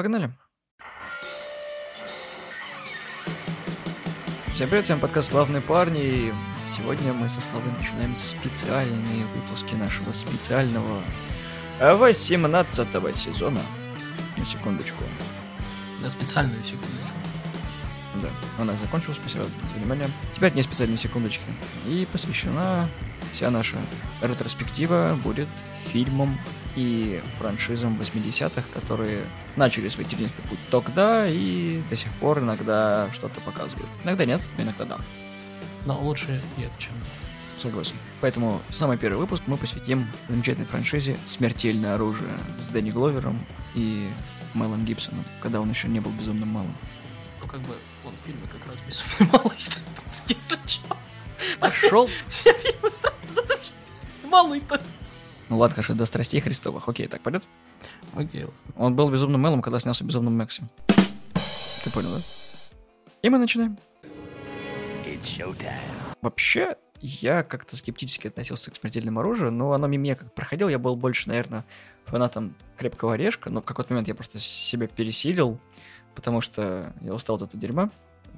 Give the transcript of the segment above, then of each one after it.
Погнали. Всем привет, всем подкаст «Славные парни». И сегодня мы со Славой начинаем специальные выпуски нашего специального 18 сезона. На секундочку. На специальную секундочку. Да, она закончилась, спасибо за внимание. Теперь не специальные секундочки. И посвящена вся наша ретроспектива будет фильмам и франшизам 80-х, которые начали свой тернистый путь тогда и до сих пор иногда что-то показывают. Иногда нет, иногда да. Но лучше нет, чем нет. Согласен. Поэтому самый первый выпуск мы посвятим замечательной франшизе «Смертельное оружие» с Дэнни Гловером и Мелом Гибсоном, когда он еще не был безумным малым. Ну, как бы, он в фильме как раз безумный малый, если что. Пошел. Все фильмы ставятся на то, что безумный малый-то. Ну ладно, конечно, до страстей Христовых. Окей, так пойдет? Окей, ладно. Он был безумным Мелом, когда снялся безумным Мэкси. Ты понял, да? И мы начинаем. Вообще, я как-то скептически относился к смертельному оружию, но оно мимо меня как проходил, я был больше, наверное, фанатом крепкого орешка, но в какой-то момент я просто себя пересилил, потому что я устал от этого дерьма,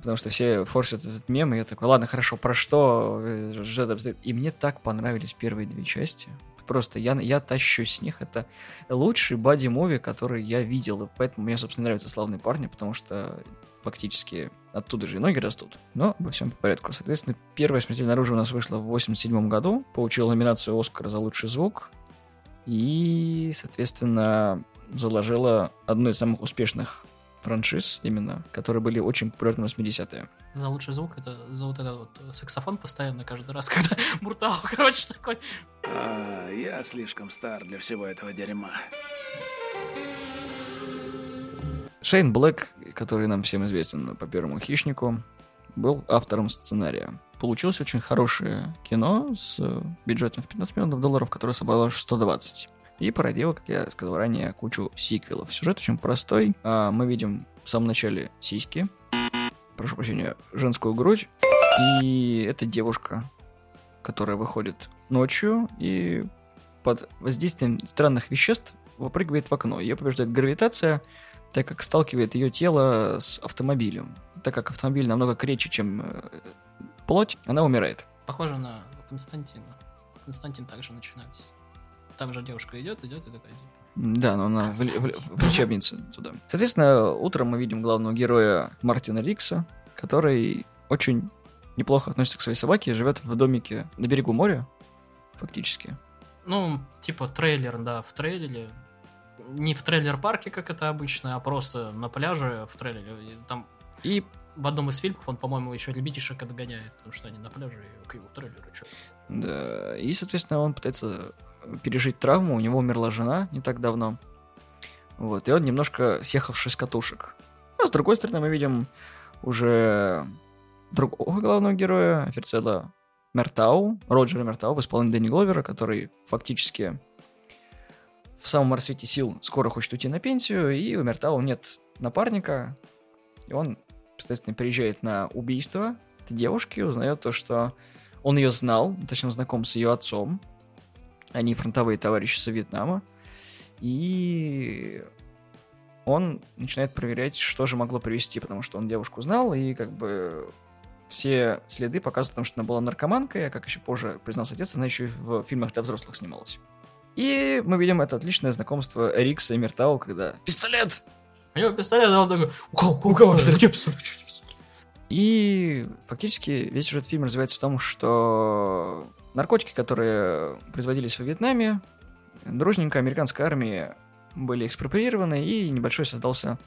потому что все форсят этот мем, и я такой, ладно, хорошо, про что? э, что там стоит?» И мне так понравились первые две части. Просто я, я тащусь с них. Это лучший боди-муви, который я видел. И поэтому мне, собственно, нравятся «Славные парни», потому что фактически оттуда же и ноги растут. Но обо всем по порядку. Соответственно, первое «Смертельное оружие» у нас вышло в 87 году. Получил номинацию «Оскара» за лучший звук. И, соответственно, заложила одну из самых успешных франшиз именно, которые были очень популярны в 80-е. За лучший звук это за вот этот вот саксофон постоянно каждый раз, когда Муртау, короче, такой. А, я слишком стар для всего этого дерьма. Шейн Блэк, который нам всем известен по первому хищнику, был автором сценария. Получилось очень хорошее кино с э, бюджетом в 15 миллионов долларов, которое собрало аж 120. И породило, как я сказал ранее, кучу сиквелов. Сюжет очень простой. А, Мы видим в самом начале сиськи, прошу прощения, женскую грудь. И это девушка, которая выходит ночью и под воздействием странных веществ выпрыгивает в окно. Ее побеждает гравитация, так как сталкивает ее тело с автомобилем. Так как автомобиль намного крепче, чем э, плоть, она умирает. Похоже на Константина. Константин также начинает. Там же девушка идет, идет и такая типа. Да, но она в, в- в лечебнице туда. Соответственно, утром мы видим главного героя Мартина Рикса, который очень неплохо относится к своей собаке, живет в домике на берегу моря, фактически. Ну, типа трейлер, да, в трейлере. Не в трейлер-парке, как это обычно, а просто на пляже в трейлере. И Там И в одном из фильмов он, по-моему, еще ребятишек догоняет, потому что они на пляже и к его трейлеру что. Да, и, соответственно, он пытается пережить травму, у него умерла жена не так давно. Вот, и он немножко съехавший с катушек. А с другой стороны, мы видим уже другого главного героя, офицера Мертау, Роджера Мертау, в исполнении Дэнни Гловера, который фактически в самом рассвете сил скоро хочет уйти на пенсию, и у Мертау нет напарника, и он, соответственно, приезжает на убийство этой девушки, узнает то, что он ее знал, точнее, знаком с ее отцом. Они фронтовые товарищи со Вьетнама. И он начинает проверять, что же могло привести, потому что он девушку знал, и как бы все следы показывают, потому что она была наркоманкой, а как еще позже признался отец, она еще и в фильмах для взрослых снималась. И мы видим это отличное знакомство Рикса и Мертау, когда «Пистолет!» У него пистолет, а он такой, у кого, У кого пистолет? пистолет?» И фактически весь сюжет фильма развивается в том, что наркотики, которые производились во Вьетнаме, дружненько американской армии были экспроприированы, и небольшой создался,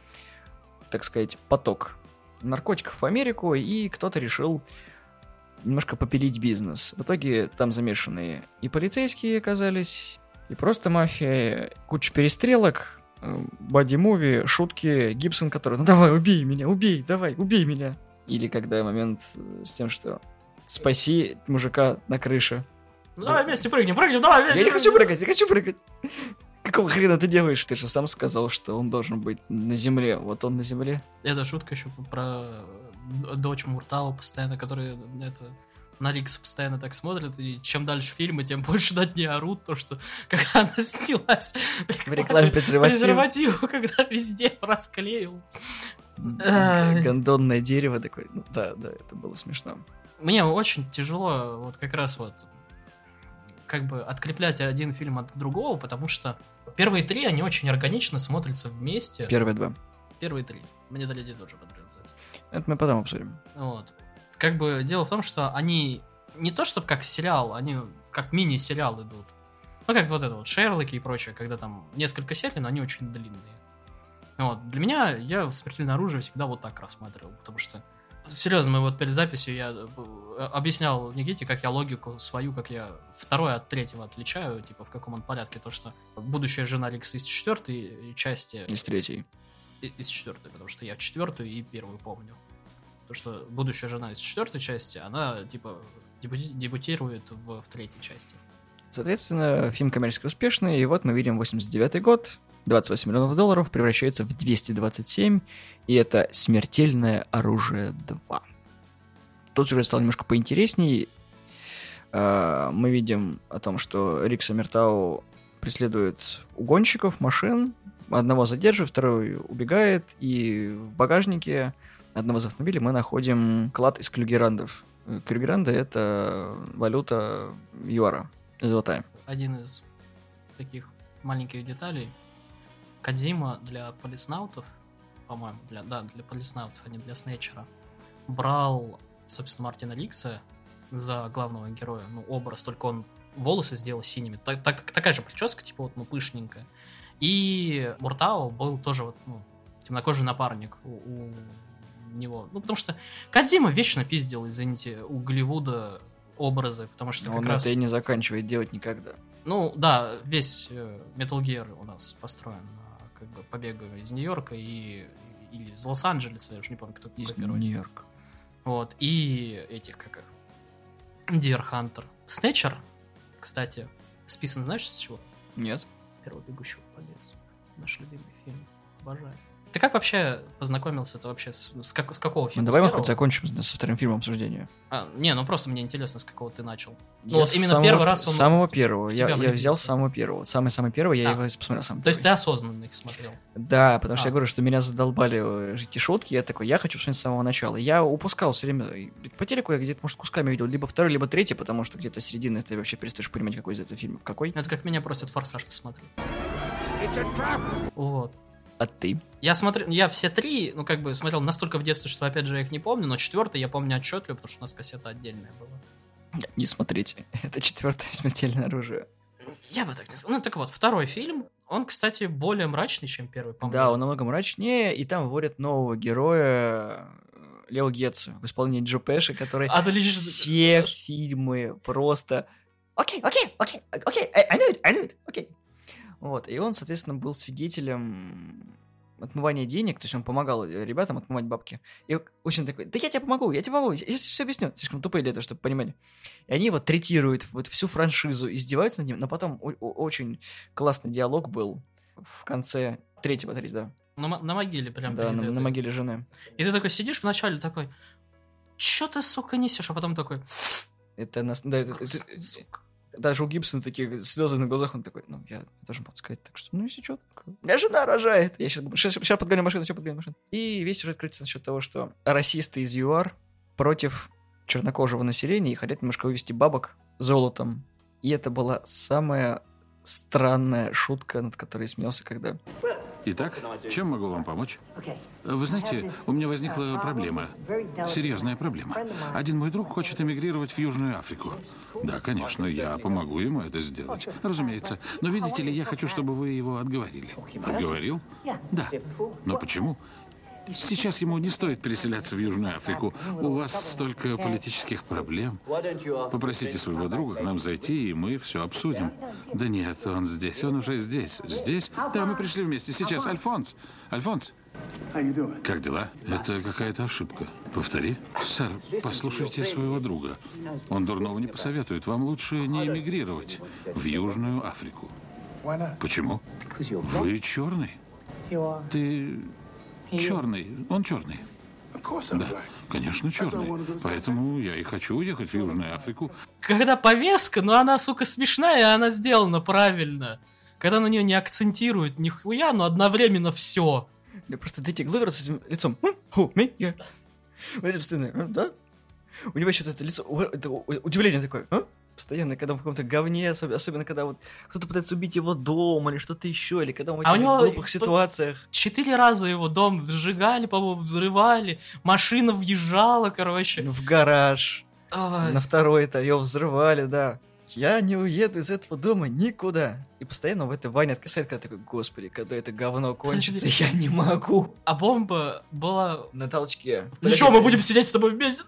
так сказать, поток наркотиков в Америку, и кто-то решил немножко попилить бизнес. В итоге там замешаны и полицейские оказались, и просто мафия, куча перестрелок, э, боди-муви, шутки, Гибсон, который, ну давай, убей меня, убей, давай, убей меня. Или когда момент э, с тем, что спаси мужика на крыше. Ну давай вместе прыгнем, прыгнем, давай вместе. Я не хочу прыгать, я хочу прыгать. Какого хрена ты делаешь? Ты же сам сказал, что он должен быть на земле. Вот он на земле. Это шутка еще про дочь Муртау постоянно, которая это на Рикс постоянно так смотрят, и чем дальше фильмы, тем больше над ней орут, то, что когда она снялась В рекламе презерватива. презервативу, когда везде расклеил. Гондонное дерево такое. Ну да, да, это было смешно. Мне очень тяжело вот как раз вот как бы откреплять один фильм от другого, потому что первые три, они очень органично смотрятся вместе. Первые два. Первые три. Мне Даледи тоже понравился. Это мы потом обсудим. Вот. Как бы дело в том, что они не то чтобы как сериал, они как мини-сериал идут. Ну, как вот это вот Шерлоки и прочее, когда там несколько серий, но они очень длинные. Вот. Для меня, я «Смертельное оружие» всегда вот так рассматривал, потому что Серьезно, мы вот перед записью я э, объяснял Никите, как я логику свою, как я второе от третьего отличаю, типа в каком он порядке, то что будущая жена Рикса из четвертой части, Из третьей. из четвертой, потому что я четвертую и первую помню. То, что будущая жена из четвертой части, она типа дебути- дебютирует в, в третьей части. Соответственно, фильм коммерчески успешный, и вот мы видим 89 год, 28 миллионов долларов превращается в 227, и это «Смертельное оружие 2». Тут уже стало немножко поинтересней. Э, Мы видим о том, что Рикса Мертау преследует угонщиков машин, одного задерживает, второй убегает, и в багажнике одного из автомобилей мы находим клад из клюгерандов. Клюгеранды — это валюта ЮАРа, золотая. Один из таких маленьких деталей. Кадзима для полиснаутов, по-моему, для, да, для полиснаутов, а не для Снетчера, брал, собственно, Мартина Рикса за главного героя, ну, образ, только он волосы сделал синими. Так, так- такая же прическа, типа вот, ну, пышненькая. И Муртао был тоже вот, ну, темнокожий напарник у, у него. Ну, потому что Кадзима вечно пиздил, извините, у Голливуда образы, потому что как Он раз... это и не заканчивает делать никогда. Ну, да, весь э, Metal Gear у нас построен на как бы побега из Нью-Йорка и или из Лос-Анджелеса, я уже не помню, кто Из первый. Нью-Йорк. Вот, и этих, как их, Deer Hunter. Снетчер, кстати, списан знаешь с чего? Нет. С первого бегущего по лесу. Наш любимый фильм. Обожаю. Ты как вообще познакомился? Это вообще с, с, как- с какого Ну, фильма? давай С мы хоть закончим со вторым фильмом обсуждения. А, не, ну просто мне интересно, с какого ты начал. Ну вот именно самого- первый раз он С самого первого. в Я, тебя я взял самого первого. Самый-самый первый, я А. его посмотрел сам. То есть ты осознанно их смотрел? Да, потому что А. я говорю, что меня задолбали э, эти шутки, я такой, я хочу посмотреть с самого начала. Я упускал все время, по телеку я где-то, может, кусками видел, либо второй, либо третий, потому что где-то середина, ты вообще перестаешь понимать, какой из этого фильма в какой. Это как меня просят «Форсаж» посмотреть. Вот. А ты? Я смотрю, я все три, ну, как бы, смотрел настолько в детстве, что, опять же, я их не помню, но четвертый я помню отчетливо, потому что у нас кассета отдельная была. Не смотрите. Это четвертое смертельное оружие. Я бы так не сказал. Ну, так вот, второй фильм, он, кстати, более мрачный, чем первый, по-моему. Да, он намного мрачнее, и там вводят нового героя э, Лео Гетца в исполнении Джо Пэши, который Отлично. все фильмы просто... Окей, окей, окей, окей, I knew it, I knew it, окей. Вот, и он, соответственно, был свидетелем отмывания денег, то есть он помогал э, ребятам отмывать бабки. И очень такой, да я тебе помогу, я тебе помогу, я сейчас все объясню. Слишком тупые для этого, чтобы понимать. И они его третируют, вот всю франшизу, издеваются над ним, но потом очень классный диалог был в конце третьего, третьего, да. На, на могиле прям. Да, на, на могиле жены. И ты такой сидишь вначале такой, чё ты, сука, несешь? А потом такой, Это, нас, да, это- это- сука. Даже у Гибсона такие слезы на глазах, он такой, ну, я должен был сказать, так что, ну, если что, так, меня жена рожает, я сейчас, сейчас, подгоню машину, сейчас подгоню машину. И весь сюжет крутится насчет того, что расисты из ЮАР против чернокожего населения и хотят немножко вывести бабок золотом. И это была самая странная шутка, над которой я смеялся, когда... Итак, чем могу вам помочь? Вы знаете, у меня возникла проблема. Серьезная проблема. Один мой друг хочет эмигрировать в Южную Африку. Да, конечно, я помогу ему это сделать. Разумеется. Но видите ли, я хочу, чтобы вы его отговорили. Отговорил? Да. Но почему? Сейчас ему не стоит переселяться в Южную Африку. У вас столько политических проблем. Попросите своего друга к нам зайти, и мы все обсудим. Да нет, он здесь, он уже здесь. Здесь? Да, мы пришли вместе. Сейчас, Альфонс. Альфонс, как дела? Это какая-то ошибка. Повтори. Сэр, послушайте своего друга. Он дурного не посоветует. Вам лучше не эмигрировать в Южную Африку. Почему? Вы черный. Ты черный. Он черный. Да, конечно, черный. Поэтому я и хочу уехать в Южную Африку. Когда повестка, но она, сука, смешная, она сделана правильно. Когда на нее не акцентируют нихуя, но одновременно все. Я просто Дэдди Гловер с этим лицом. Ху, ми, я. Вот это постоянно, «М, да? У него еще это лицо, это удивление такое, а? Постоянно, когда в каком-то говне, особ- особенно когда вот кто-то пытается убить его дом или что-то еще, или когда он в А у этих него- глупых ситуациях. Четыре раза его дом сжигали, по-моему, взрывали. Машина въезжала, короче. В гараж, на второй-то ее взрывали, да. Я не уеду из этого дома никуда. И постоянно в это Ваня откисает, когда такой, господи, когда это говно кончится, я не могу. А бомба была... На толчке. Ну что, мы будем сидеть с тобой вместе?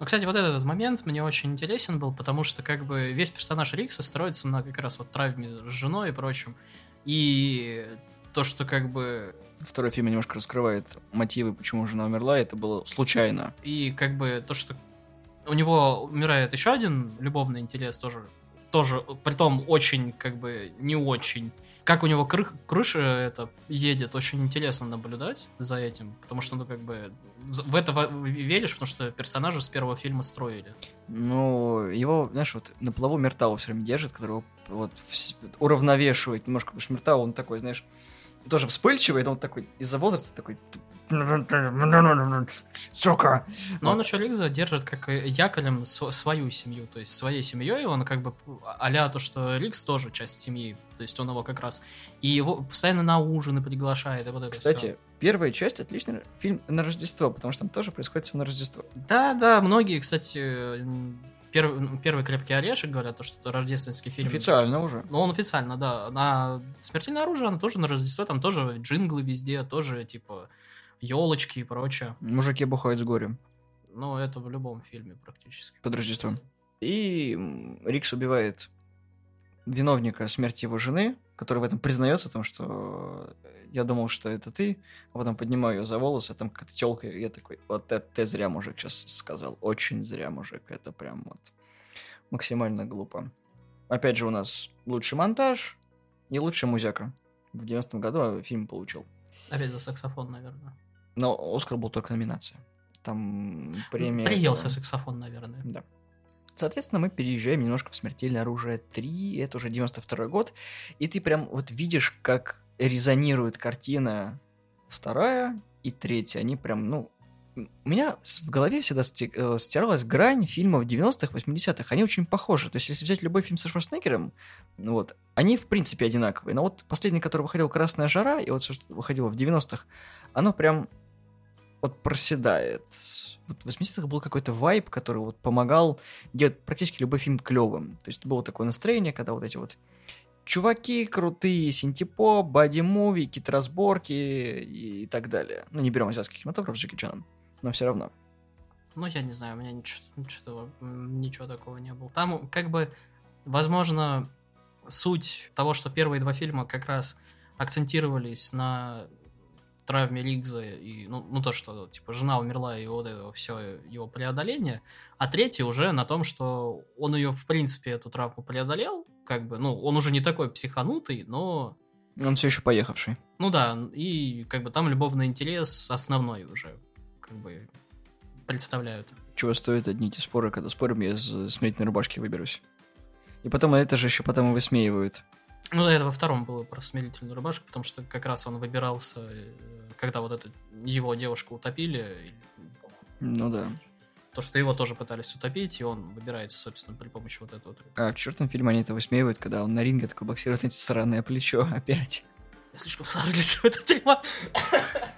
Ну, кстати, вот этот момент мне очень интересен был, потому что как бы весь персонаж Рикса строится на как раз вот травме с женой и прочим. И то, что как бы Второй фильм немножко раскрывает мотивы, почему жена умерла, это было случайно. И как бы то, что у него умирает еще один любовный интерес, тоже, тоже, притом очень, как бы, не очень. Как у него кры- крыша это едет, очень интересно наблюдать за этим, потому что, ну, как бы, в это веришь, потому что персонажа с первого фильма строили. Ну, его, знаешь, вот на плаву Мертау все время держит, вс- вот уравновешивает немножко, потому что Мертау, он такой, знаешь, тоже вспыльчивый, но он такой из-за возраста такой... Сука! Но он еще Ригза держит как якорем св- свою семью, то есть своей семьей, он как бы а то, что Рикс тоже часть семьи, то есть он его как раз и его постоянно на ужины приглашает, и вот это Кстати, всё. первая часть отличный фильм на Рождество, потому что там тоже происходит все на Рождество. Да, да, многие, кстати, первый, первый крепкий орешек говорят, то, что это рождественский фильм. Официально уже. Ну, он официально, да. На смертельное оружие, оно тоже на Рождество, там тоже джинглы везде, тоже типа елочки и прочее. Мужики бухают с горем Ну, это в любом фильме практически. под Рождеством. И Рикс убивает виновника смерти его жены, который в этом признается, о том, что э, я думал, что это ты, а потом поднимаю ее за волосы, а там какая-то телка, и я такой, вот это ты зря, мужик, сейчас сказал. Очень зря, мужик. Это прям вот максимально глупо. Опять же, у нас лучший монтаж и лучшая музыка. В 90-м году фильм получил. Опять за саксофон, наверное. Но Оскар был только номинация. Там премия... Приелся этого- саксофон, наверное. Да. Соответственно, мы переезжаем немножко в «Смертельное оружие 3», это уже 92 год, и ты прям вот видишь, как резонирует картина вторая и третья. Они прям, ну... У меня в голове всегда э, стиралась грань фильмов 90-х, 80-х. Они очень похожи. То есть, если взять любой фильм со Шварценеггером, ну вот, они в принципе одинаковые. Но вот последний, который выходил «Красная жара», и вот все, что выходило в 90-х, оно прям вот проседает. Вот в 80-х был какой-то вайб, который вот помогал делать практически любой фильм клевым. То есть было такое настроение, когда вот эти вот чуваки крутые, синтепоп, боди-муви, кит-разборки и, и так далее. Ну, не берем азиатский кинематограф с Джеки Чаном, но все равно. Ну, я не знаю, у меня ничего, ничего, ничего такого не было. Там, как бы, возможно, суть того, что первые два фильма как раз акцентировались на травме Ригза и, ну, ну, то, что, типа, жена умерла, и вот это все его преодоление, а третий уже на том, что он ее, в принципе, эту травму преодолел, как бы, ну, он уже не такой психанутый, но Он все еще поехавший. ну да, и как бы там любовный интерес основной уже как бы представляют. Чего стоят одни эти споры, когда спорим, я из смертельной рубашки выберусь. И потом это же еще потом и высмеивают. Ну это во втором было про смирительную рубашку, потому что как раз он выбирался, э, когда вот эту его девушку утопили, Ну да. то, что его тоже пытались утопить, и он выбирается, собственно, при помощи вот этого. А в чертом фильме они это высмеивают, когда он на ринге такой боксирует эти сраное плечо опять. Я слишком старый для всего этого дерьма.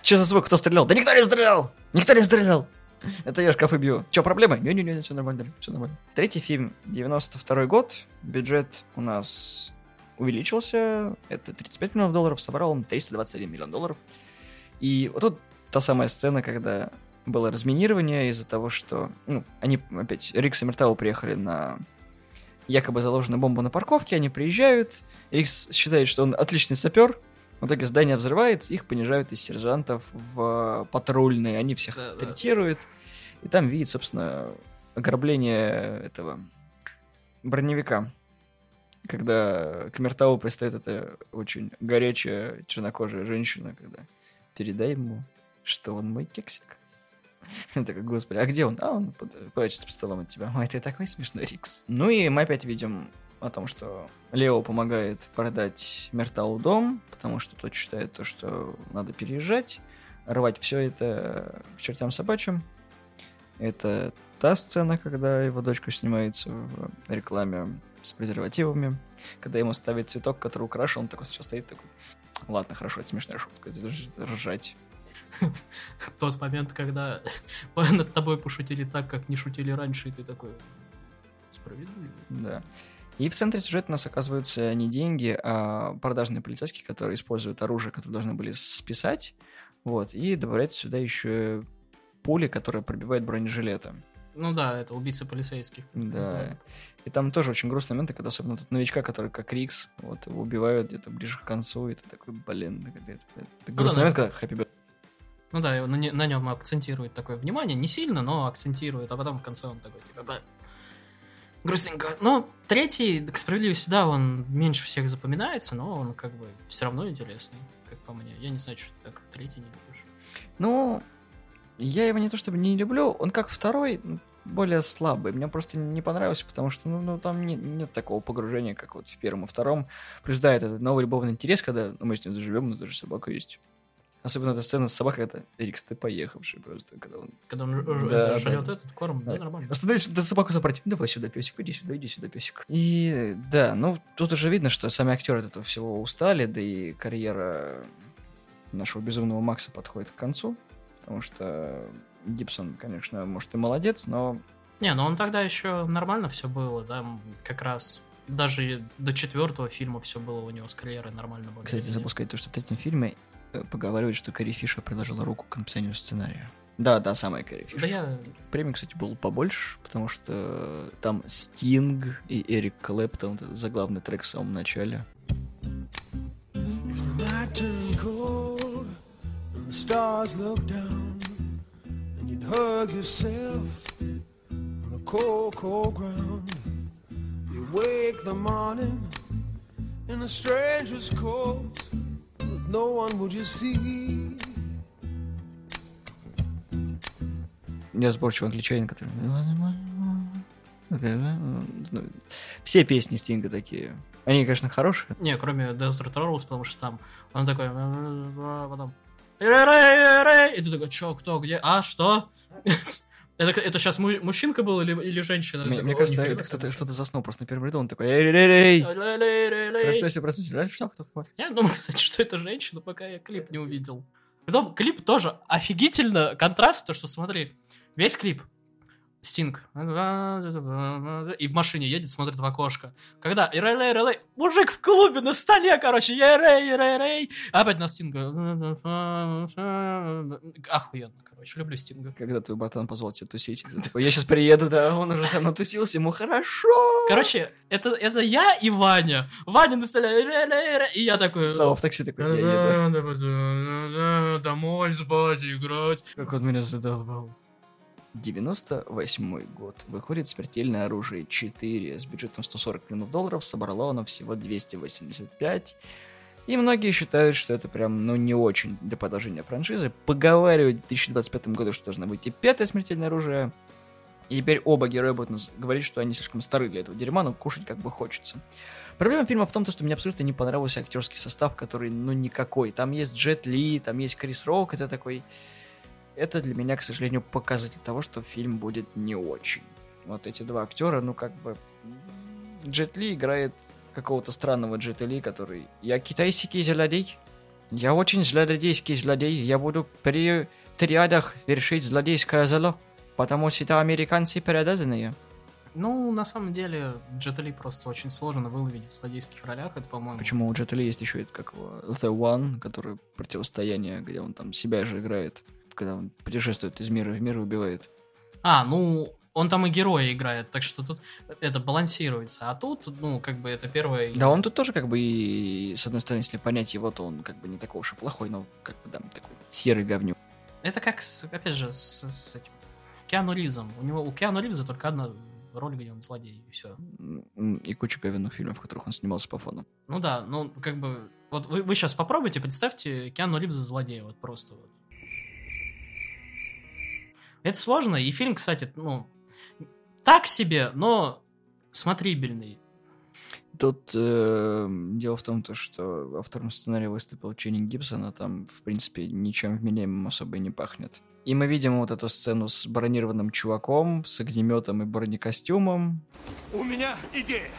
Че за звук? Кто стрелял? Да никто не стрелял! Никто не стрелял! Это я шкафы бью. Че, проблемы? Не-не-не, все нормально, все нормально. Третий фильм, 92 год. Бюджет у нас увеличился. Это 35 миллионов долларов, собрал он 321 миллион долларов. И вот тут та самая сцена, когда было разминирование из-за того, что... Ну, они опять... Рикс и Мертау приехали на якобы заложенную бомбу на парковке, они приезжают, Рикс считает, что он отличный сапер, в итоге здание взрывается, их понижают из сержантов в патрульные, они всех Да, да. третируют, и там видит, собственно, ограбление этого броневика. Когда к Мертау пристает эта очень горячая чернокожая женщина, когда передай ему что он мой кексик. Я такой, господи, а где он? А, он прячется под столом от тебя. Ой, ты такой смешной, Рикс. Ну и мы опять видим о том, что Лео помогает продать Мерталу дом, потому что тот считает то, что надо переезжать, рвать все это к чертям собачьим. Это та сцена, когда его дочка снимается в рекламе с презервативами, когда ему ставит цветок, который украшен, он такой сейчас стоит такой, ладно, хорошо, это смешная шутка, ржать. Тот момент, когда над тобой пошутили так, как не шутили раньше, и ты такой... Справедливо. Да. И в центре сюжета у нас оказываются не деньги, а продажные полицейские, которые используют оружие, которое должны были списать. Вот. И добавляется сюда еще пули, которые пробивают бронежилеты. Ну да, это убийцы полицейских. Да. И там тоже очень грустные моменты, когда особенно этот новичка, который как Рикс, вот, его убивают где-то ближе к концу, и ты такой, блин, это, это- это грустный да. момент, когда Happy Birthday. Ну да, на, на нем акцентирует такое внимание, не сильно, но акцентирует, а потом в конце он такой, типа. Грустненько. Ну, третий, к справедливости, да, он меньше всех запоминается, но он как бы все равно интересный, как по мне. Я не знаю, что ты так третий не любишь. Ну, я его не то чтобы не люблю, он как второй, более слабый. Мне просто не понравился, потому что ну, ну, там не- нет такого погружения, как вот в первом и втором. Плюс, да, это новый любовный интерес, когда мы с ним заживем, но даже собака есть. Особенно эта сцена с собакой, это Рикс, ты поехавший просто, когда он... Когда он Да, жрет да. этот корм, да, Да. нормально. Остановись, да собаку забрать. Давай сюда, песик, иди сюда, иди сюда, песик. И да, ну тут уже видно, что сами актеры от этого всего устали, да и карьера нашего безумного Макса подходит к концу, потому что Гибсон, конечно, может и молодец, но Не, ну он тогда еще нормально все было, да, как раз даже до четвертого фильма все было у него с карьерой нормально. Кстати, забыл сказать то, что в третьем фильме поговаривают, что Кэрри Фишер предложила руку к написанию сценария. Да, да, самая Кэрри Фишер. Да я... Премий, кстати, был побольше, потому что там Стинг и Эрик Клэптон, заглавный трек в самом начале. If the night turned cold and the stars looked down, and you'd hug yourself on the cold, cold ground, you wake the morning in a stranger's coat, but no one would you see. Неразборчивый англичанин, который... Ну, Все песни Стинга такие. Они, конечно, хорошие. Не, кроме Desert Rolls, потому что там он такой... Потом... И ты такой, чё, кто, где? А, что? Это, это сейчас мужчинка был или, или женщина? Мне, мне кажется, «Ой, это кто-то себе». что-то заснул просто на первом ряду, он такой проснуйся, проснуйся, что кто такой? Я думаю, кстати, что это женщина, пока я клип не увидел. Потом клип тоже офигительно контраст, то что смотри, весь клип Стинг. И в машине едет, смотрит в окошко. Когда ирей рей рей мужик в клубе на столе, короче, я рей рей рей Опять на Стинга. Охуенно, короче, люблю Стинга. Когда твой братан позвал тебя тусить, я сейчас приеду, да, он уже сам натусился, ему хорошо. Короче, это, это я и Ваня. Ваня на столе, рей рей рей и я такой... Слава в такси такой, я еду. Домой спать, играть. Как он меня задолбал. 98 год. Выходит «Смертельное оружие 4» с бюджетом 140 миллионов долларов, собрало оно всего 285. И многие считают, что это прям, ну, не очень для продолжения франшизы. Поговаривают в 2025 году, что должно выйти пятое «Смертельное оружие». И теперь оба героя будут говорить, что они слишком стары для этого дерьма, но кушать как бы хочется. Проблема фильма в том, что мне абсолютно не понравился актерский состав, который, ну, никакой. Там есть Джет Ли, там есть Крис Рок, это такой... Это для меня, к сожалению, показатель того, что фильм будет не очень. Вот эти два актера, ну, как бы... Джет Ли играет какого-то странного Джета Ли, который... Я китайский злодей. Я очень злодейский злодей. Я буду при триадах вершить злодейское зло. Потому что это американцы передазанные. Ну, на самом деле, Джет Ли просто очень сложно выловить в злодейских ролях. Это, по-моему... Почему у Джета Ли есть еще это, как его, The One, который противостояние, где он там себя же играет, когда он путешествует из мира в мир и убивает. А, ну, он там и героя играет, так что тут это балансируется. А тут, ну, как бы это первое... Да, он тут тоже как бы и, с одной стороны, если понять его, то он как бы не такой уж и плохой, но как бы, да, такой серый говнюк. Это как, с, опять же, с, с этим... Киану Ривзом. У него, у Киану Ривза только одна роль, где он злодей, и все. И куча говенных фильмов, в которых он снимался по фону. Ну да, ну, как бы... Вот вы, вы сейчас попробуйте, представьте Киану Ривза злодея, вот просто вот. Это сложно, и фильм, кстати, ну, так себе, но смотрибельный. Тут э, дело в том, то, что автором сценария выступил Ченни Гибсон, а там, в принципе, ничем вменяемым особо и не пахнет. И мы видим вот эту сцену с бронированным чуваком, с огнеметом и бронекостюмом. У меня идея.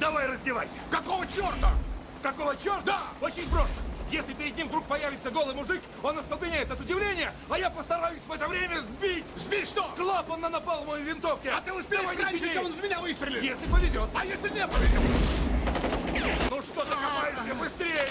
Давай раздевайся. Какого черта? Какого черта? Да! Очень просто. Если перед ним вдруг появится голый мужик, он остолбенеет от удивления, а я постараюсь в это время сбить... Сбить что? Клапан на напалмовой винтовке. А ты успеешь Давай раньше, чем он в меня выстрелит? Если повезет. А если не повезет? Ну что ты копаешься? Быстрее!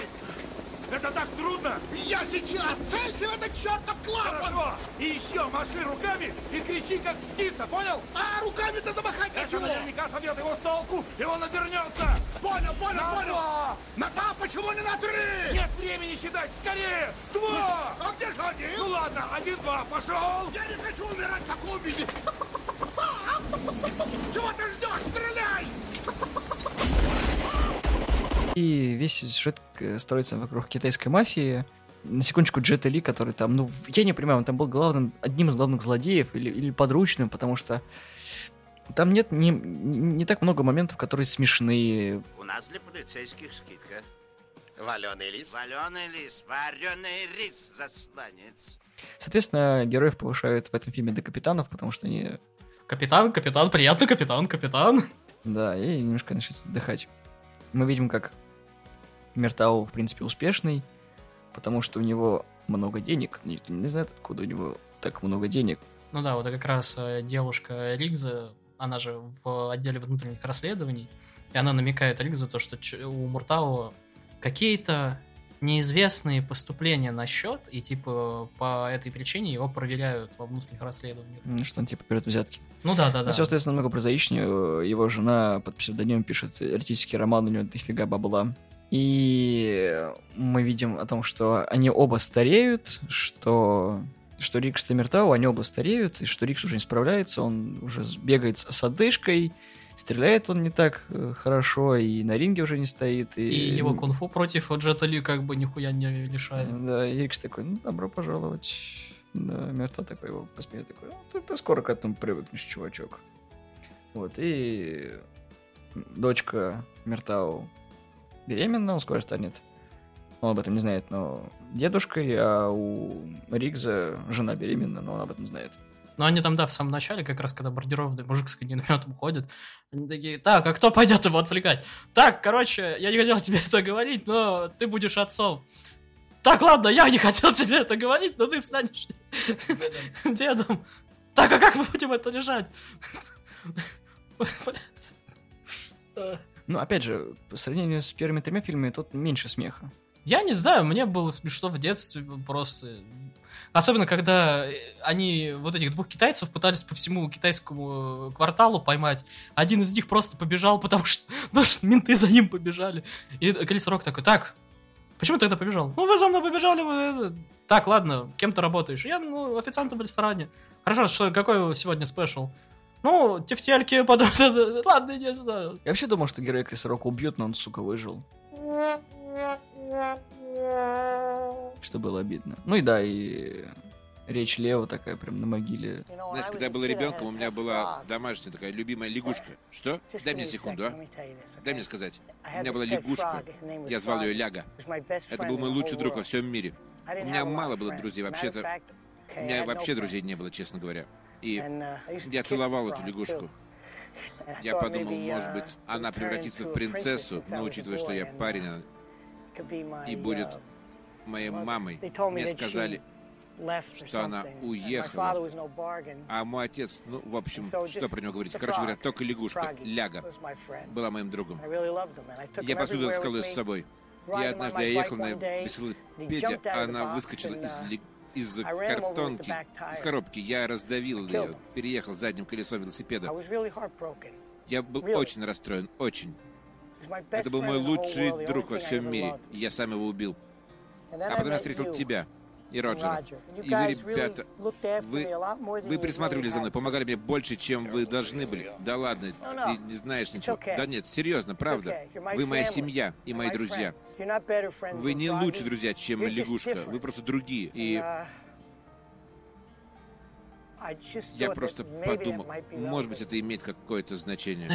Это так трудно! Я сейчас! Целься в этот чертов клапан! Хорошо! И еще маши руками и кричи, как птица, понял? А руками-то замахать Это ничего! наверняка собьет его с толку, и он обернется! Понял, понял, На понял! два! На два, почему не на три? Нет времени считать! Скорее! Два! А где же один? Ну ладно, один-два, пошел! Я не хочу умирать в таком виде! Чего ты ждешь? Стреляй! И весь сюжет э, строится вокруг китайской мафии. На секундочку, Джет Ли, который там, ну, я не понимаю, он там был главным, одним из главных злодеев или, или подручным, потому что там нет не, не, так много моментов, которые смешные. У нас для полицейских скидка. Валеный лис. Валеный лис. Вареный рис, засланец. Соответственно, героев повышают в этом фильме до капитанов, потому что они, Капитан, капитан, приятно, капитан, капитан. да, и немножко начнут отдыхать. Мы видим, как Мертау, в принципе, успешный, потому что у него много денег. Никто не знает, откуда у него так много денег. Ну да, вот как раз э, девушка Ригза, она же в отделе внутренних расследований, и она намекает Ригзу то, что у Муртао какие-то неизвестные поступления на счет, и типа по этой причине его проверяют во внутренних расследованиях. Ну, Что он, типа, берет взятки. Ну да, да, да. Все остается намного прозаичнее. Его жена под псевдонимом пишет эротический роман, у него дофига бабла. И мы видим о том, что они оба стареют, что, что Рикс и Миртау, они оба стареют, и что Рикс уже не справляется, он уже бегает с одышкой, стреляет он не так э, хорошо, и на ринге уже не стоит. И, И его кунг-фу против Джета Ли как бы нихуя не лишает. Да, и Рикс такой, ну, добро пожаловать. Да, Мерта такой его по спине такой, ну, ты, ты скоро к этому привыкнешь, чувачок. Вот, и дочка Мертау беременна, он скоро станет. Он об этом не знает, но дедушкой, а у Ригза жена беременна, но он об этом знает. Но они там, да, в самом начале, как раз когда бордированный мужик с огнеметом ходит, они такие, так, а кто пойдет его отвлекать? Так, короче, я не хотел тебе это говорить, но ты будешь отцом. Так, ладно, я не хотел тебе это говорить, но ты станешь дедом. Так, а как мы будем это решать? Ну, опять же, по сравнению с первыми тремя фильмами, тут меньше смеха. Я не знаю, мне было смешно в детстве просто. Особенно, когда они вот этих двух китайцев пытались по всему китайскому кварталу поймать. Один из них просто побежал, потому что, потому что менты за ним побежали. И Крис Рок такой, так, почему ты тогда побежал? Ну, вы за мной побежали. Вы... это». Так, ладно, кем ты работаешь? Я, ну, официантом в ресторане. Хорошо, что, какой сегодня спешл? Ну, тефтельки, потом... Ладно, иди сюда. Я вообще думал, что героя Криса Рока убьют, но он, сука, выжил. Что было обидно. Ну и да, и речь Лео такая прям на могиле. Знаешь, когда я был ребенком, у меня была домашняя такая любимая лягушка. Что? Дай мне секунду, а? Дай мне сказать. У меня была лягушка. Я звал ее Ляга. Это был мой лучший друг во всем мире. У меня мало было друзей, вообще-то. У меня вообще друзей не было, честно говоря. И я целовал эту лягушку. Я подумал, может быть, она превратится в принцессу, но учитывая, что я парень, она и будет моей мамой. Мне сказали, что она уехала. А мой отец, ну, в общем, что про него говорить? Короче говоря, только лягушка, ляга, была моим другом. Я повсюду таскал ее с собой. И однажды я ехал на велосипеде, а она выскочила из, ли- из картонки, из коробки. Я раздавил ее, переехал задним колесом велосипеда. Я был очень расстроен, очень. Это был мой лучший друг во всем мире, я сам его убил. А потом я встретил тебя и Роджера. И вы, ребята, вы, вы присматривали за мной, помогали мне больше, чем вы должны были. Да ладно, ты не знаешь ничего. Да нет, серьезно, правда. Вы моя семья и мои друзья. Вы не лучше друзья, чем лягушка. Вы просто другие. И Я просто подумал, может быть, это имеет какое-то значение.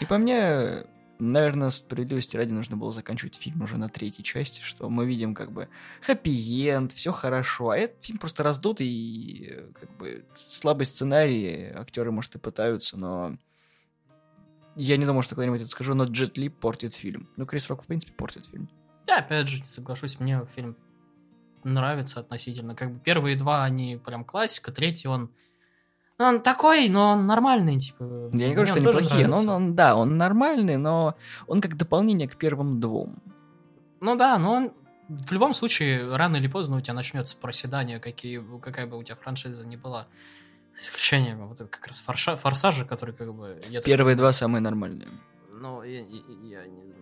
И по мне, наверное, справедливости ради нужно было заканчивать фильм уже на третьей части, что мы видим как бы хэппи-энд, все хорошо, а этот фильм просто раздутый, и как бы слабый сценарий, актеры, может, и пытаются, но я не думаю, что когда-нибудь это скажу, но Джет Ли портит фильм. Ну, Крис Рок, в принципе, портит фильм. Я опять же не соглашусь, мне фильм нравится относительно. Как бы первые два, они прям классика, третий он... Ну, он такой, но он нормальный, типа. Я не говорю, что они плохие, но он, он, да, он нормальный, но он как дополнение к первым двум. Ну да, но он в любом случае, рано или поздно у тебя начнется проседание, какие, какая бы у тебя франшиза ни была. Исключением вот как раз форша, форсажа, который как бы... Я Первые так... два самые нормальные. Ну, я, я, я не знаю.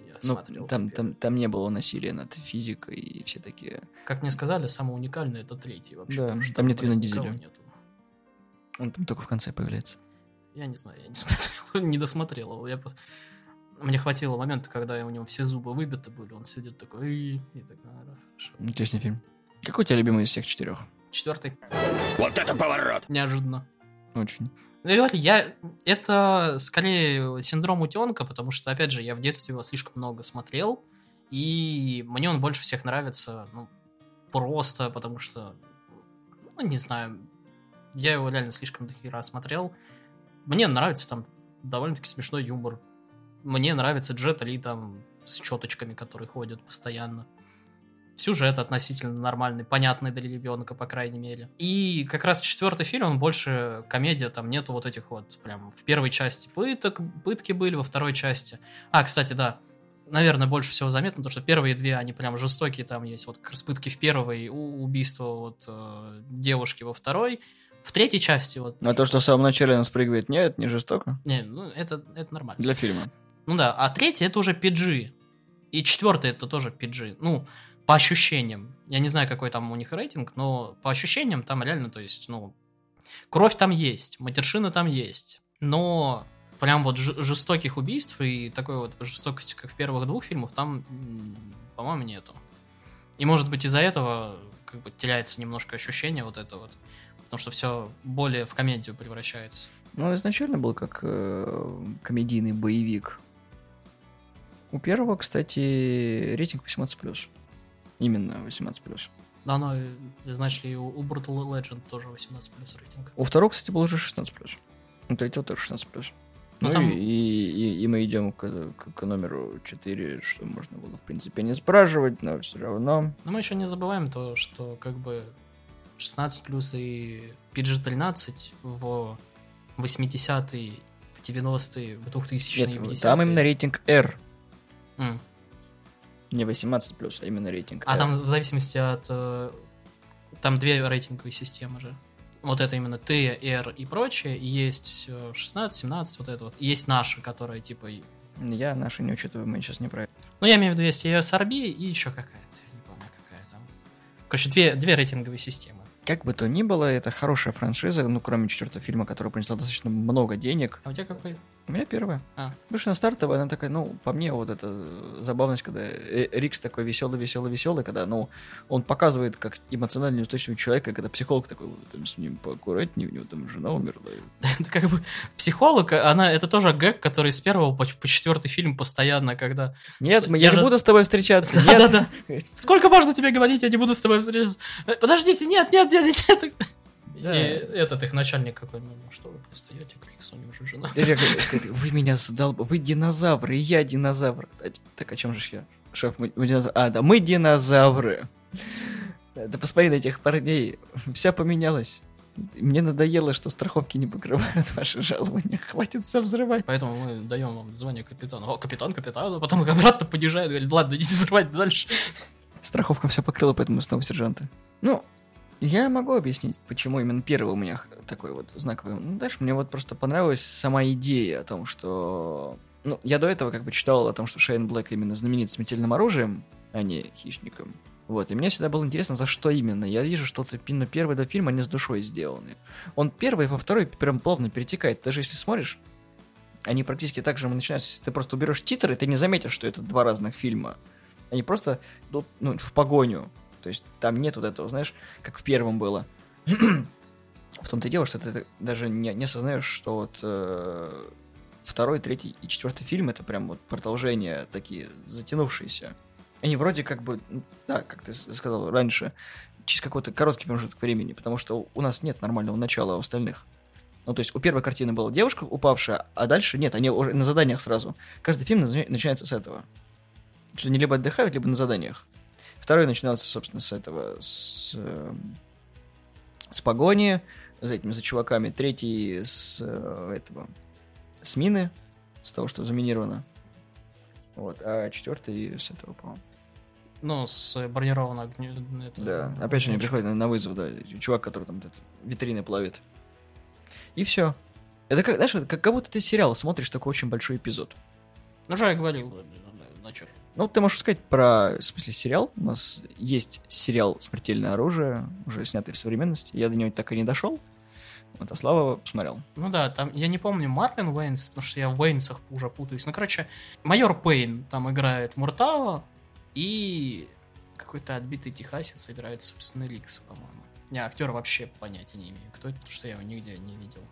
Я, я ну, смотрел там, там, там не было насилия над физикой и все такие... Как мне сказали, самое уникальное это третий вообще. Да, там, там нет Вина Дизеля. Нету. Он там только в конце появляется. Я не знаю, я не смотрел, не досмотрел его. Я... Мне хватило момента, когда у него все зубы выбиты были, он сидит такой... И, и так, Интересный фильм. Какой у тебя любимый из всех четырех? Четвертый. Вот это поворот! Неожиданно. Очень. Ну, я... Это скорее синдром утенка, потому что, опять же, я в детстве его слишком много смотрел, и мне он больше всех нравится, ну, просто потому что, ну, не знаю, я его реально слишком до хера смотрел. Мне нравится там довольно-таки смешной юмор. Мне нравится Джет Ли там с четочками, которые ходят постоянно. Сюжет относительно нормальный, понятный для ребенка, по крайней мере. И как раз четвертый фильм, он больше комедия, там нету вот этих вот, прям, в первой части пыток, пытки были, во второй части. А, кстати, да, наверное, больше всего заметно, то, что первые две, они прям жестокие, там есть вот как раз пытки в первой, убийство вот э, девушки во второй, в третьей части вот... А то, что в самом начале она спрыгивает, нет, не жестоко? Не, ну это, это нормально. Для фильма. Ну да, а третий это уже PG. И четвертый это тоже PG. Ну, по ощущениям. Я не знаю, какой там у них рейтинг, но по ощущениям там реально, то есть, ну, кровь там есть, матершина там есть. Но прям вот жестоких убийств и такой вот жестокости, как в первых двух фильмах, там, по-моему, нету. И может быть из-за этого как бы теряется немножко ощущение вот это вот потому что все более в комедию превращается. Ну, изначально был как э, комедийный боевик. У первого, кстати, рейтинг 18+. Именно 18+. Да, но, значит ли, у Brutal Legend тоже 18 плюс рейтинг. У второго, кстати, был уже 16 плюс. У третьего тоже 16 плюс. Ну, ну там... и, и, и мы идем к, к, к номеру 4, что можно было, в принципе, не спрашивать, но все равно. Но мы еще не забываем то, что как бы 16 плюс и PG-13 в 80-е, в 90-е, в 2000-е, Нет, 50 там именно рейтинг R. Mm. Не 18 плюс, а именно рейтинг А R. там в зависимости от... Э, там две рейтинговые системы же. Вот это именно T, R и прочее. И есть 16, 17, вот это вот. И есть наши, которые типа... Я наши не учитываю, мы сейчас не про это. Ну, я имею в виду, есть ESRB и еще какая-то. Я не помню, какая там. Короче, две, две рейтинговые системы. Как бы то ни было, это хорошая франшиза, ну, кроме четвертого фильма, который принесла достаточно много денег. А у тебя какой? У меня первая. А. Потому что на стартовая она такая, ну, по мне, вот эта забавность, когда э, Рикс такой веселый, веселый, веселый, когда, ну, он показывает, как эмоционально неустойчивый человека, когда психолог такой, вот, там с ним поаккуратнее, у него там жена умерла. Это как бы психолог, она, это тоже гэг, который с первого по, по четвертый фильм постоянно, когда... Нет, я, я не же... буду с тобой встречаться. Да-да-да. Сколько можно тебе говорить, я не буду с тобой встречаться? Э, подождите, нет, нет, нет, нет. Да. И этот их начальник какой, ну, что вы просто идете к Риксу, у него же жена. Вы меня задал, вы динозавры, я динозавр. Так о чем же я? Шеф, мы, мы динозавры. А, да, мы динозавры. Да посмотри на этих парней, все поменялось. Мне надоело, что страховки не покрывают ваши жалования. Хватит все взрывать. Поэтому мы даем вам звание капитана. О, капитан, капитан. А потом их обратно понижают. Говорят, ладно, идите взрывать дальше. Страховка все покрыла, поэтому снова сержанты. Ну, я могу объяснить, почему именно первый у меня такой вот знаковый. Ну, дальше мне вот просто понравилась сама идея о том, что... Ну, я до этого как бы читал о том, что Шейн Блэк именно знаменит смертельным оружием, а не хищником. Вот, и мне всегда было интересно, за что именно. Я вижу, что именно первые два фильма, они с душой сделаны. Он первый во второй прям плавно перетекает. Даже если смотришь, они практически так же начинаются. Если ты просто уберешь титры, ты не заметишь, что это два разных фильма. Они просто идут ну, в погоню. То есть там нет вот этого, знаешь, как в первом было. В том-то и дело, что ты даже не, не осознаешь, что вот э, второй, третий и четвертый фильм это прям вот продолжения такие затянувшиеся. Они вроде как бы, ну, да, как ты сказал раньше, через какой-то короткий промежуток времени, потому что у нас нет нормального начала у остальных. Ну, то есть у первой картины была девушка упавшая, а дальше нет, они уже на заданиях сразу. Каждый фильм начинается с этого. Что они либо отдыхают, либо на заданиях. Второй начинался, собственно, с этого, с, э, с погони, за этими, за чуваками. Третий с э, этого, с мины, с того, что заминировано. Вот, а четвертый с этого, по-моему. Ну, с бронированного огня. Да, опять же, они приходят на, на вызов, да. Чувак, который там витрины плавит. И все. Это как, знаешь, как, как будто ты сериал смотришь такой очень большой эпизод. Ну, что я говорил, начал. Ну, ты можешь сказать про, в смысле, сериал. У нас есть сериал «Смертельное оружие», уже снятый в современности. Я до него так и не дошел. Вот, а Слава посмотрел. Ну да, там, я не помню, Марлин Уэйнс, потому что я в Уэйнсах уже путаюсь. Ну, короче, майор Пейн там играет Муртала, и какой-то отбитый техасец играет, собственно, Ликса, по-моему. Я актера вообще понятия не имею, кто это, потому что я его нигде не видел.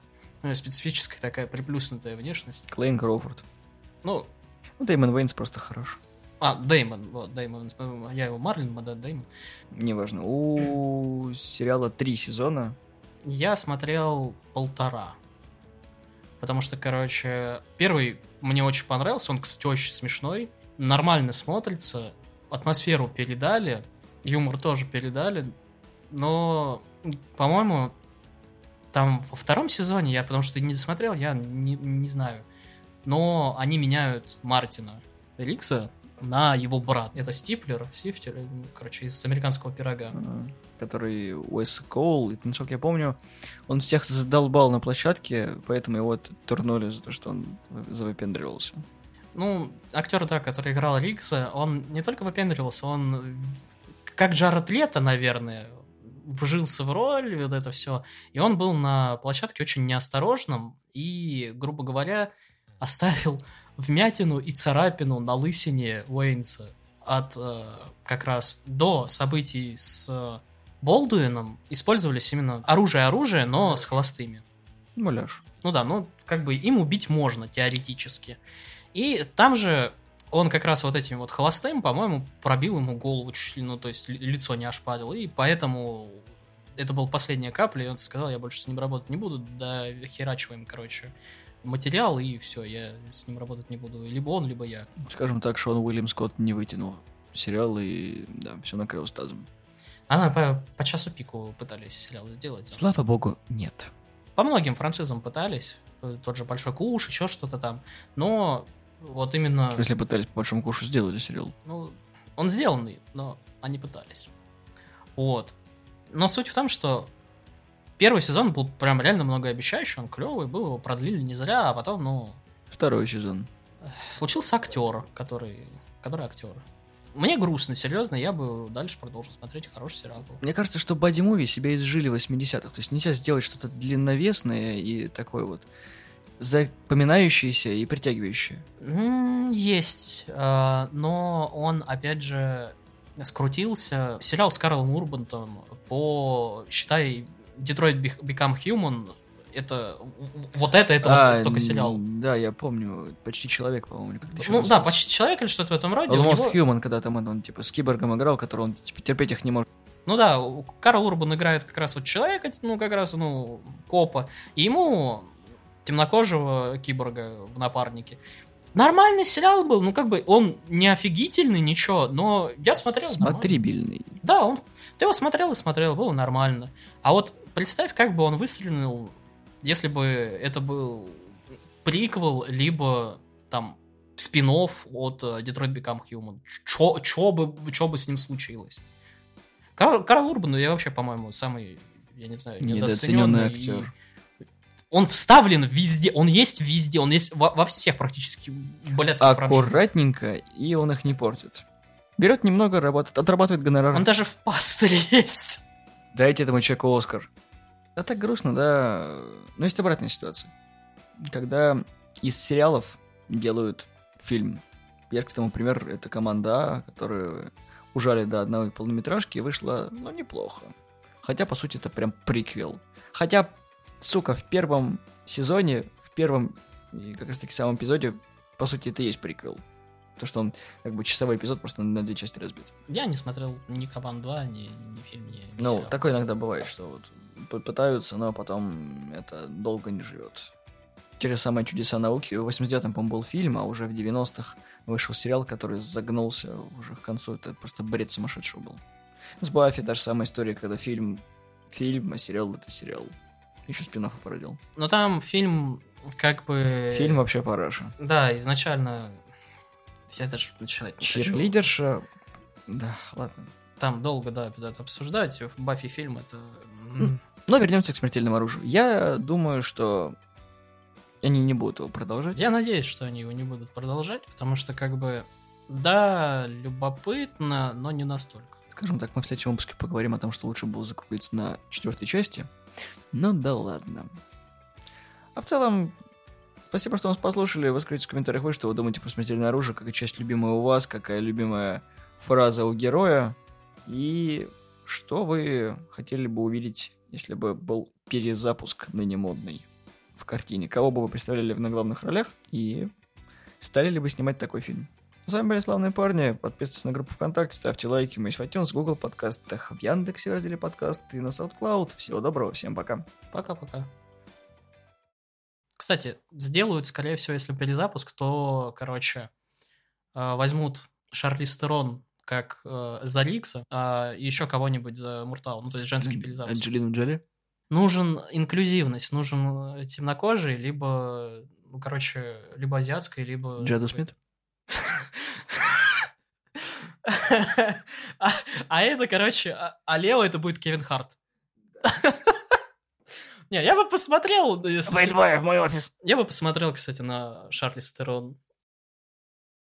Ну, специфическая такая приплюснутая внешность. Клейн Кроуфорд. Ну, ну, Дэймон Уэйнс просто хорош. А, Дэймон, вот, Дэймон, я его Марлин, да, Дэймон. Неважно. У сериала три сезона. Я смотрел полтора. Потому что, короче, первый мне очень понравился, он, кстати, очень смешной, нормально смотрится, атмосферу передали, юмор тоже передали, но, по-моему, там во втором сезоне, я потому что не досмотрел, я не, не знаю, но они меняют Мартина Рикса на его брат. Это Стиплер, Сифтер, ну, короче, из американского пирога. Который Уэс Коул, насколько я помню, он всех задолбал на площадке, поэтому его турнули за то, что он завыпендривался. Ну, актер, да, который играл Рикса, он не только выпендривался, он как Джаред Лето, наверное, вжился в роль, вот это все. И он был на площадке очень неосторожным и, грубо говоря, оставил вмятину и царапину на лысине Уэйнса от э, как раз до событий с э, Болдуином использовались именно оружие-оружие, но с холостыми. Муляж. Ну да, ну как бы им убить можно теоретически. И там же он как раз вот этим вот холостым, по-моему, пробил ему голову чуть ли, ну, то есть лицо не ошпарил, и поэтому это была последняя капля, и он сказал, я больше с ним работать не буду, да херачиваем, короче, материал, и все, я с ним работать не буду. Либо он, либо я. Скажем так, Шон Уильям Скотт не вытянул сериал, и да, все накрыл стазом. Она по, по часу пику пытались сериал сделать. Слава богу, нет. По многим франшизам пытались. Тот же Большой Куш, еще что-то там. Но вот именно... Если пытались по Большому Кушу, сделали сериал. Ну, он сделанный, но они пытались. Вот. Но суть в том, что первый сезон был прям реально многообещающий, он клевый был, его продлили не зря, а потом, ну... Второй сезон. Случился актер, который... Который актер. Мне грустно, серьезно, я бы дальше продолжил смотреть, хороший сериал был. Мне кажется, что боди-муви себя изжили в 80-х, то есть нельзя сделать что-то длинновесное и такое вот запоминающееся и притягивающее. Есть, а, но он, опять же, скрутился. Сериал с Карлом Урбантом по, считай, Detroit Become Human, это вот это, это а, вот только сериал. Да, я помню, почти человек, по-моему, как Ну да, почти человек или что-то в этом роде. Almost него... Human, когда там он, он типа с киборгом играл, который он типа, терпеть их не может. Ну да, Карл Урбан играет как раз вот человека, ну как раз, ну, копа, и ему темнокожего киборга в напарнике. Нормальный сериал был, ну как бы он не офигительный, ничего, но я смотрел. Смотрибельный. Нормально. Да, он. Ты его смотрел и смотрел, было нормально. А вот представь, как бы он выстрелил, если бы это был приквел, либо там спин от uh, Detroit Become Human. Чё, чё, бы, чё бы с ним случилось? Карл, Карл Урбан, я вообще, по-моему, самый, я не знаю, недооцененный актер. И... Он вставлен везде, он есть везде, он есть во, во всех практически блядских Аккуратненько, и он их не портит. Берет немного, работает, отрабатывает гонорар. Он даже в пастыре есть. Дайте этому человеку Оскар. А так грустно, да. Но есть обратная ситуация. Когда из сериалов делают фильм. Яркий тому пример это команда А, которая ужали до одной полнометражки и вышла, ну, неплохо. Хотя, по сути, это прям приквел. Хотя, сука, в первом сезоне, в первом, и как раз таки самом эпизоде, по сути, это и есть приквел. То, что он как бы часовой эпизод просто на две части разбит. Я не смотрел ни Кабан 2, ни, ни фильм, ни, ни Ну, сериал. такое иногда бывает, что вот пытаются, но потом это долго не живет. Те же самые чудеса науки. В 89-м, по-моему, был фильм, а уже в 90-х вышел сериал, который загнулся уже к концу. Это просто бред сумасшедшего был. С Баффи та же самая история, когда фильм фильм, а сериал это сериал. Еще спин породил. Но там фильм как бы... Фильм вообще параша. Да, изначально... Я даже начинать не хочу. Чирлидерша... Да, ладно. Там долго, да, это обсуждать. Баффи фильм это... Но вернемся к смертельному оружию. Я думаю, что они не будут его продолжать. Я надеюсь, что они его не будут продолжать, потому что как бы... Да, любопытно, но не настолько. Скажем так, мы в следующем выпуске поговорим о том, что лучше было закруглиться на четвертой части. Ну да ладно. А в целом, спасибо, что нас послушали. Вы скажите в комментариях вы, что вы думаете про смертельное оружие, какая часть любимая у вас, какая любимая фраза у героя. И что вы хотели бы увидеть, если бы был перезапуск ныне модный в картине. Кого бы вы представляли на главных ролях и стали ли бы снимать такой фильм? С вами были славные парни. Подписывайтесь на группу ВКонтакте, ставьте лайки. Мы есть в iTunes, Google подкастах, в Яндексе в разделе подкаст и на SoundCloud. Всего доброго, всем пока. Пока-пока. Кстати, сделают, скорее всего, если перезапуск, то, короче, э, возьмут Шарли Стерон как э, за Рикса, а еще кого-нибудь за Муртау, ну, то есть женский перезапуск. Анджелину Джоли? Нужен инклюзивность, нужен э, темнокожий, либо, ну, короче, либо азиатской, либо... Джаду Смит? А а это, короче, а- а Лео это будет Кевин Харт. Не, я бы посмотрел. Вы двое в мой офис. Я бы посмотрел, кстати, на Шарли Стерон